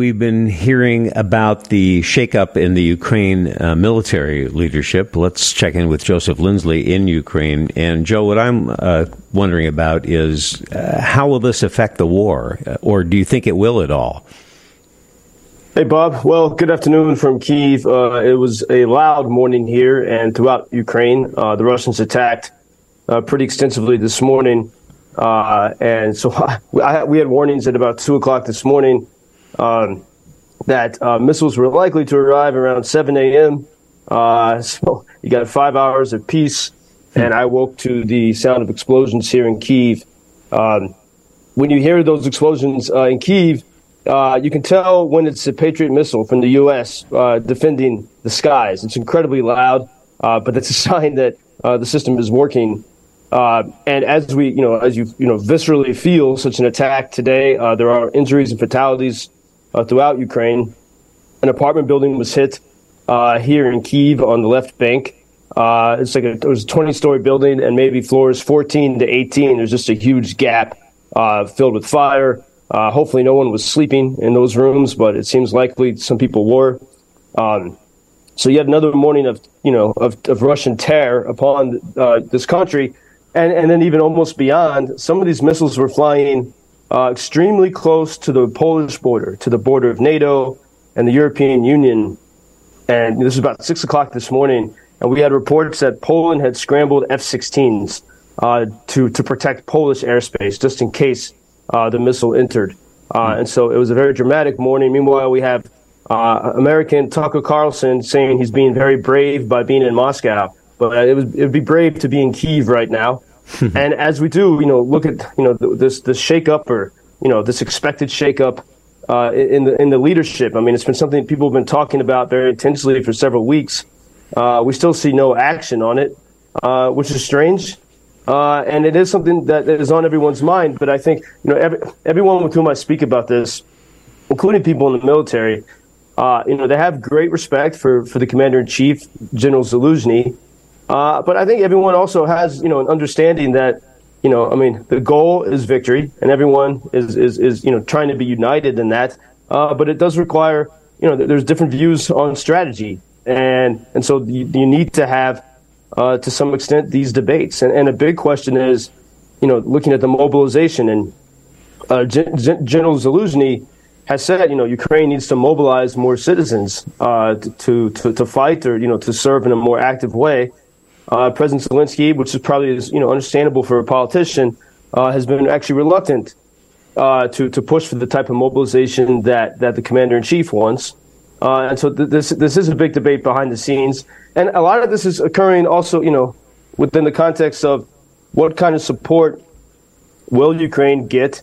we've been hearing about the shakeup in the Ukraine uh, military leadership. Let's check in with Joseph Lindsley in Ukraine. And Joe, what I'm uh, wondering about is uh, how will this affect the war, uh, or do you think it will at all? Hey, Bob. Well, good afternoon from Kiev. Uh, it was a loud morning here and throughout Ukraine. Uh, the Russians attacked pretty extensively this morning. Uh, and so I, we had warnings at about two o'clock this morning um, that uh, missiles were likely to arrive around 7 a.m. Uh, so you got five hours of peace, and I woke to the sound of explosions here in Kiev. Um, when you hear those explosions uh, in Kiev, uh, you can tell when it's a Patriot missile from the U.S. Uh, defending the skies. It's incredibly loud, but it's a sign that the system is working uh, and as we, you know, as you, you know, viscerally feel such an attack today, uh, there are injuries and fatalities uh, throughout Ukraine. An apartment building was hit uh, here in Kiev on the left bank. Uh, it's like a, it was a 20 story building and maybe floors 14 to 18. There's just a huge gap uh, filled with fire. hopefully, no one was sleeping in those rooms, but it seems likely some people were. Um, so yet another morning of, you know, of, of Russian terror upon this country and and then even almost beyond, some of these missiles were flying uh, extremely close to the Polish border, to the border of NATO and the European Union. And this was about six o'clock this morning, and we had reports that Poland had scrambled F-16s uh, to to protect Polish airspace, just in case uh, the missile entered. Uh, and so it was a very dramatic morning. Meanwhile, we have uh, American Tucker Carlson saying he's being very brave by being in Moscow but it would it would be brave to be in Kiev right now. and as we do, you know, look at you know this this shakeup or you know this expected shakeup uh, in the in the leadership. I mean, it's been something people have been talking about very intensely for several weeks. Uh, we still see no action on it, uh, which is strange. Uh, and it is something that is on everyone's mind. But I think you know every, everyone with whom I speak about this, including people in the military, uh, you know, they have great respect for for the commander in chief, General Zaluzhny. Uh, but I think everyone also has, you know, an understanding that, you know, I mean, the goal is victory, and everyone is is, is you know trying to be united in that. Uh, but it does require, you know, there's different views on strategy, and and so you, you need to have, uh, to some extent, these debates. And, and a big question is, you know, looking at the mobilization and uh, Gen- General Zaluzhny has said, you know, Ukraine needs to mobilize more citizens uh, to, to to fight or you know to serve in a more active way. Uh, President Zelensky, which is probably you know understandable for a politician, uh, has been actually reluctant uh, to to push for the type of mobilization that that the commander in chief wants. Uh, and so th- this this is a big debate behind the scenes, and a lot of this is occurring also you know within the context of what kind of support will Ukraine get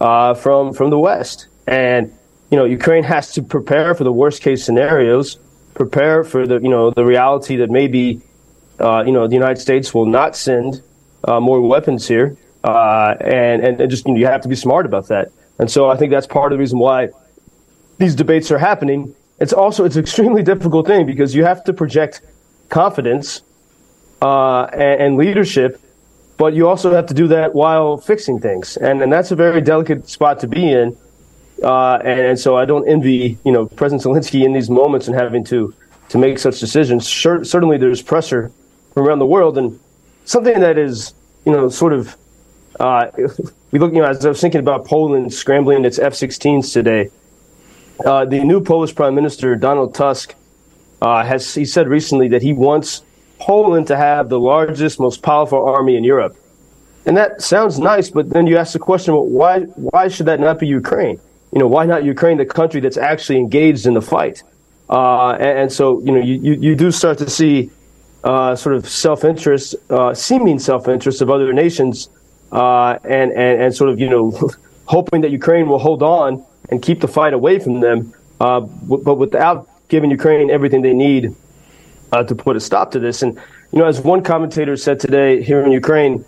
uh, from from the West, and you know Ukraine has to prepare for the worst case scenarios, prepare for the you know the reality that maybe uh, you know, the United States will not send uh, more weapons here, uh, and, and, and just you, know, you have to be smart about that. And so I think that's part of the reason why these debates are happening. It's also it's an extremely difficult thing because you have to project confidence uh, and, and leadership, but you also have to do that while fixing things, and and that's a very delicate spot to be in. Uh, and, and, so I don't envy, you know, President Zelensky in these moments and having to to make such decisions. Sure, certainly, there's pressure from around the world. And something that is, you know, sort of, uh, we look, you know, as I was thinking about Poland scrambling its F 16s today, uh, the new Polish Prime Minister, Donald Tusk, uh, has he said recently that he wants Poland to have the largest, most powerful army in Europe. And that sounds nice, but then you ask the question, well, why, why should that not be Ukraine? You know, why not Ukraine, the country that's actually engaged in the fight? Uh, and, and, so, you know, you, you, you do start to see uh, sort of self-interest, uh, seeming self-interest of other nations, uh, and, and and sort of you know hoping that Ukraine will hold on and keep the fight away from them, uh, but without giving Ukraine everything they need uh, to put a stop to this. And you know, as one commentator said today here in Ukraine,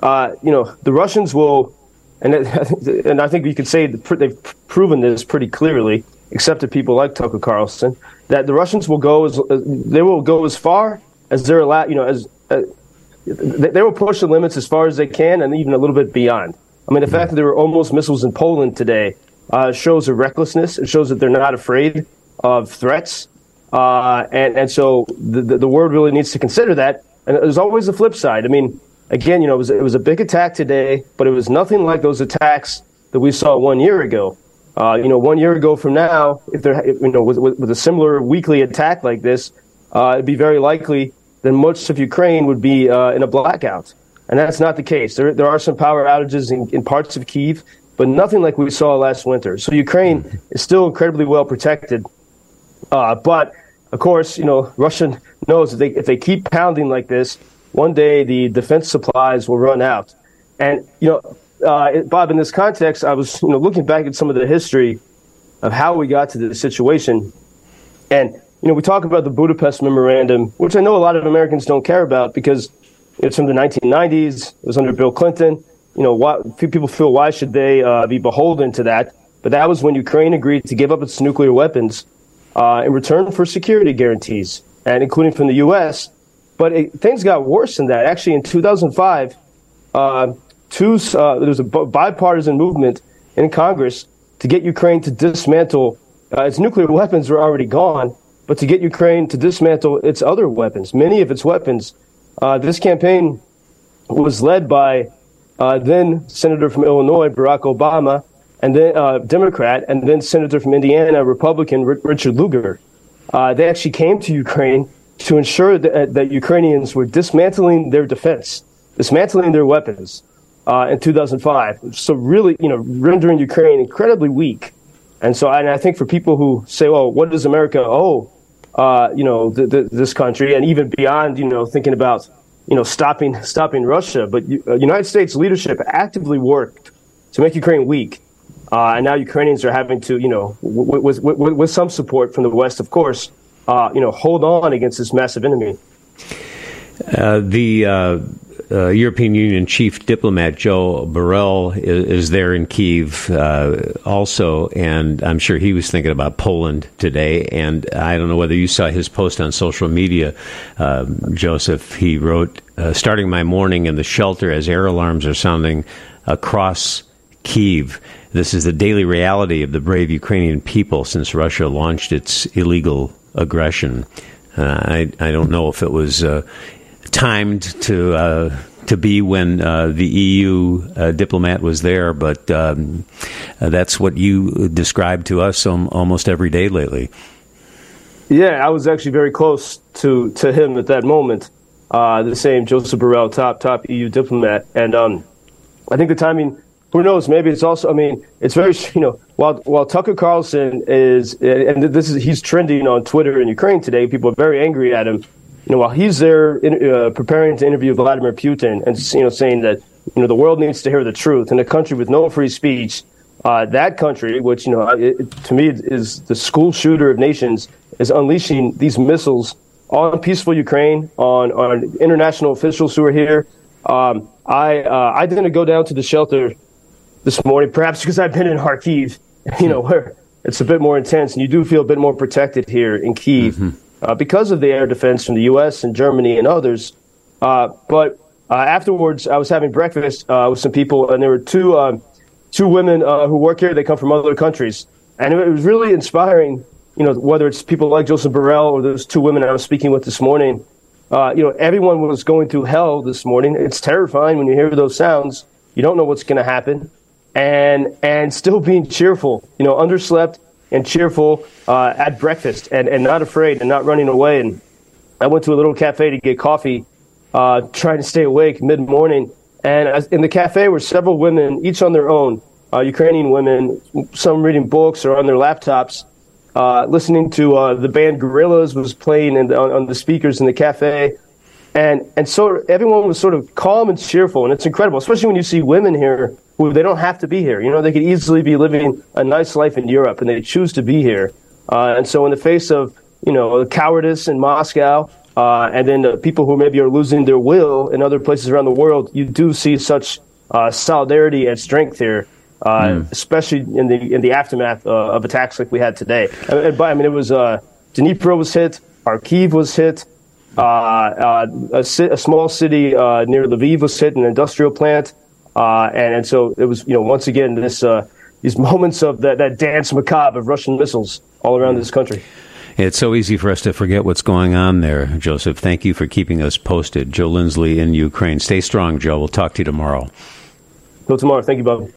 uh, you know, the Russians will, and and I think we could say they've proven this pretty clearly, except to people like Tucker Carlson, that the Russians will go as they will go as far as they're allowed, you know, as uh, they, they will push the limits as far as they can and even a little bit beyond. I mean, the fact that there were almost missiles in Poland today uh, shows a recklessness. It shows that they're not afraid of threats. Uh, and, and so the, the, the world really needs to consider that. And there's always the flip side. I mean, again, you know, it was, it was a big attack today, but it was nothing like those attacks that we saw one year ago. Uh, you know, one year ago from now, if there, you know, with, with, with a similar weekly attack like this, uh, it'd be very likely that most of Ukraine would be uh, in a blackout. And that's not the case. There, there are some power outages in, in parts of Kiev, but nothing like we saw last winter. So Ukraine is still incredibly well protected. Uh, but of course, you know, Russia knows that they, if they keep pounding like this, one day the defense supplies will run out. And, you know, uh, Bob, in this context, I was, you know, looking back at some of the history of how we got to this situation. And, you know, we talk about the Budapest Memorandum, which I know a lot of Americans don't care about because it's from the 1990s. It was under Bill Clinton. You know, why, few people feel why should they uh, be beholden to that? But that was when Ukraine agreed to give up its nuclear weapons uh, in return for security guarantees, and including from the U.S. But it, things got worse than that. Actually, in 2005, uh, two, uh, there was a bipartisan movement in Congress to get Ukraine to dismantle uh, its nuclear weapons were already gone, but to get Ukraine to dismantle its other weapons, many of its weapons uh, this campaign was led by uh, then Senator from Illinois, Barack Obama, and then uh, Democrat, and then Senator from Indiana, Republican R- Richard Lugar. Uh, they actually came to Ukraine to ensure that, uh, that, Ukrainians were dismantling their defense, dismantling their weapons uh, in 2005. So really, you know, rendering Ukraine incredibly weak. And so, and I think for people who say, "Well, what does America owe uh, you know, the, the, this country, and even beyond, you know, thinking about, you know, stopping stopping Russia. But uh, United States leadership actively worked to make Ukraine weak, uh, and now Ukrainians are having to, you know, with, with, with some support from the West, of course, uh, you know, hold on against this massive enemy. Uh, the uh, European Union chief diplomat Joe Borrell is, is there in Kiev uh, also, and I'm sure he was thinking about Poland today. And I don't know whether you saw his post on social media, uh, Joseph. He wrote, uh, "Starting my morning in the shelter as air alarms are sounding across Kiev." This is the daily reality of the brave Ukrainian people since Russia launched its illegal aggression. Uh, I, I don't know if it was uh, timed to uh, to be when uh, the EU uh, diplomat was there, but um, uh, that's what you described to us almost every day lately. Yeah, I was actually very close to, to him at that moment. Uh, the same Joseph Borrell, top top EU diplomat, and um, I think the timing. Who knows? Maybe it's also. I mean, it's very. You know, while while Tucker Carlson is, and this is he's trending on Twitter in Ukraine today. People are very angry at him you know, while he's there in, uh, preparing to interview Vladimir Putin and you know saying that you know the world needs to hear the truth in a country with no free speech, uh, that country, which you know it, to me is the school shooter of nations, is unleashing these missiles on peaceful Ukraine, on on international officials who are here. Um, I uh, I didn't go down to the shelter this morning, perhaps because I've been in Kharkiv, you know, where it's a bit more intense, and you do feel a bit more protected here in Kiev. Mm-hmm uh, because of the air defense from the U.S. and Germany and others. Uh, but uh, afterwards, I was having breakfast uh, with some people, and there were two uh, two women who work here. They come from other countries, and it was really inspiring. You know, whether it's people like Joseph Borrell or those two women I was speaking with this morning. you know, everyone was going through hell this morning. It's terrifying when you hear those sounds. You don't know what's going to happen, and and still being cheerful. You know, underslept and cheerful uh, at breakfast and, and not afraid and not running away. And I went to a little cafe to get coffee, uh, trying to stay awake mid morning. And in the cafe were several women, each on their own, uh, Ukrainian women, some reading books or on their laptops, uh, listening to uh, the band Gorillaz was playing the, on, on the speakers in the cafe. And, and so everyone was sort of calm and cheerful. And it's incredible, especially when you see women here who they don't have to be here. You know, they could easily be living a nice life in Europe, and they choose to be here. Uh, and so, in the face of you know cowardice in Moscow, uh, and then the people who maybe are losing their will in other places around the world, you do see such uh, solidarity and strength here, mm. especially in the in the aftermath uh, of attacks like we had today. And, and by, I mean, it was uh, Dnipro was hit, Kharkiv was hit. Uh, a, a, small city near Lviv was hit, an industrial plant. Uh, and, and so it was, you know, once again, this, uh, these moments of that, that dance macabre of Russian missiles all around this country. It's so easy for us to forget what's going on there, Joseph. Thank you for keeping us posted. Joe Lindsley in Ukraine. Stay strong, Joe. We'll talk to you tomorrow. Till tomorrow. Thank you, Bob.